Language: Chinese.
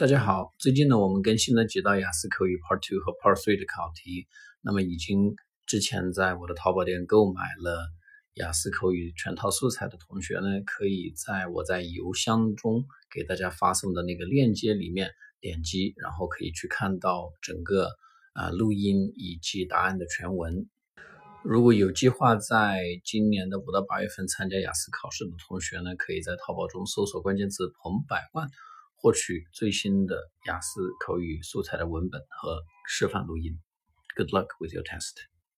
大家好，最近呢，我们更新了几道雅思口语 Part Two 和 Part Three 的考题。那么，已经之前在我的淘宝店购买了雅思口语全套素材的同学呢，可以在我在邮箱中给大家发送的那个链接里面点击，然后可以去看到整个啊录音以及答案的全文。如果有计划在今年的五到八月份参加雅思考试的同学呢，可以在淘宝中搜索关键词“彭百万”。获取最新的雅思口语素材的文本和示范录音。Good luck with your test.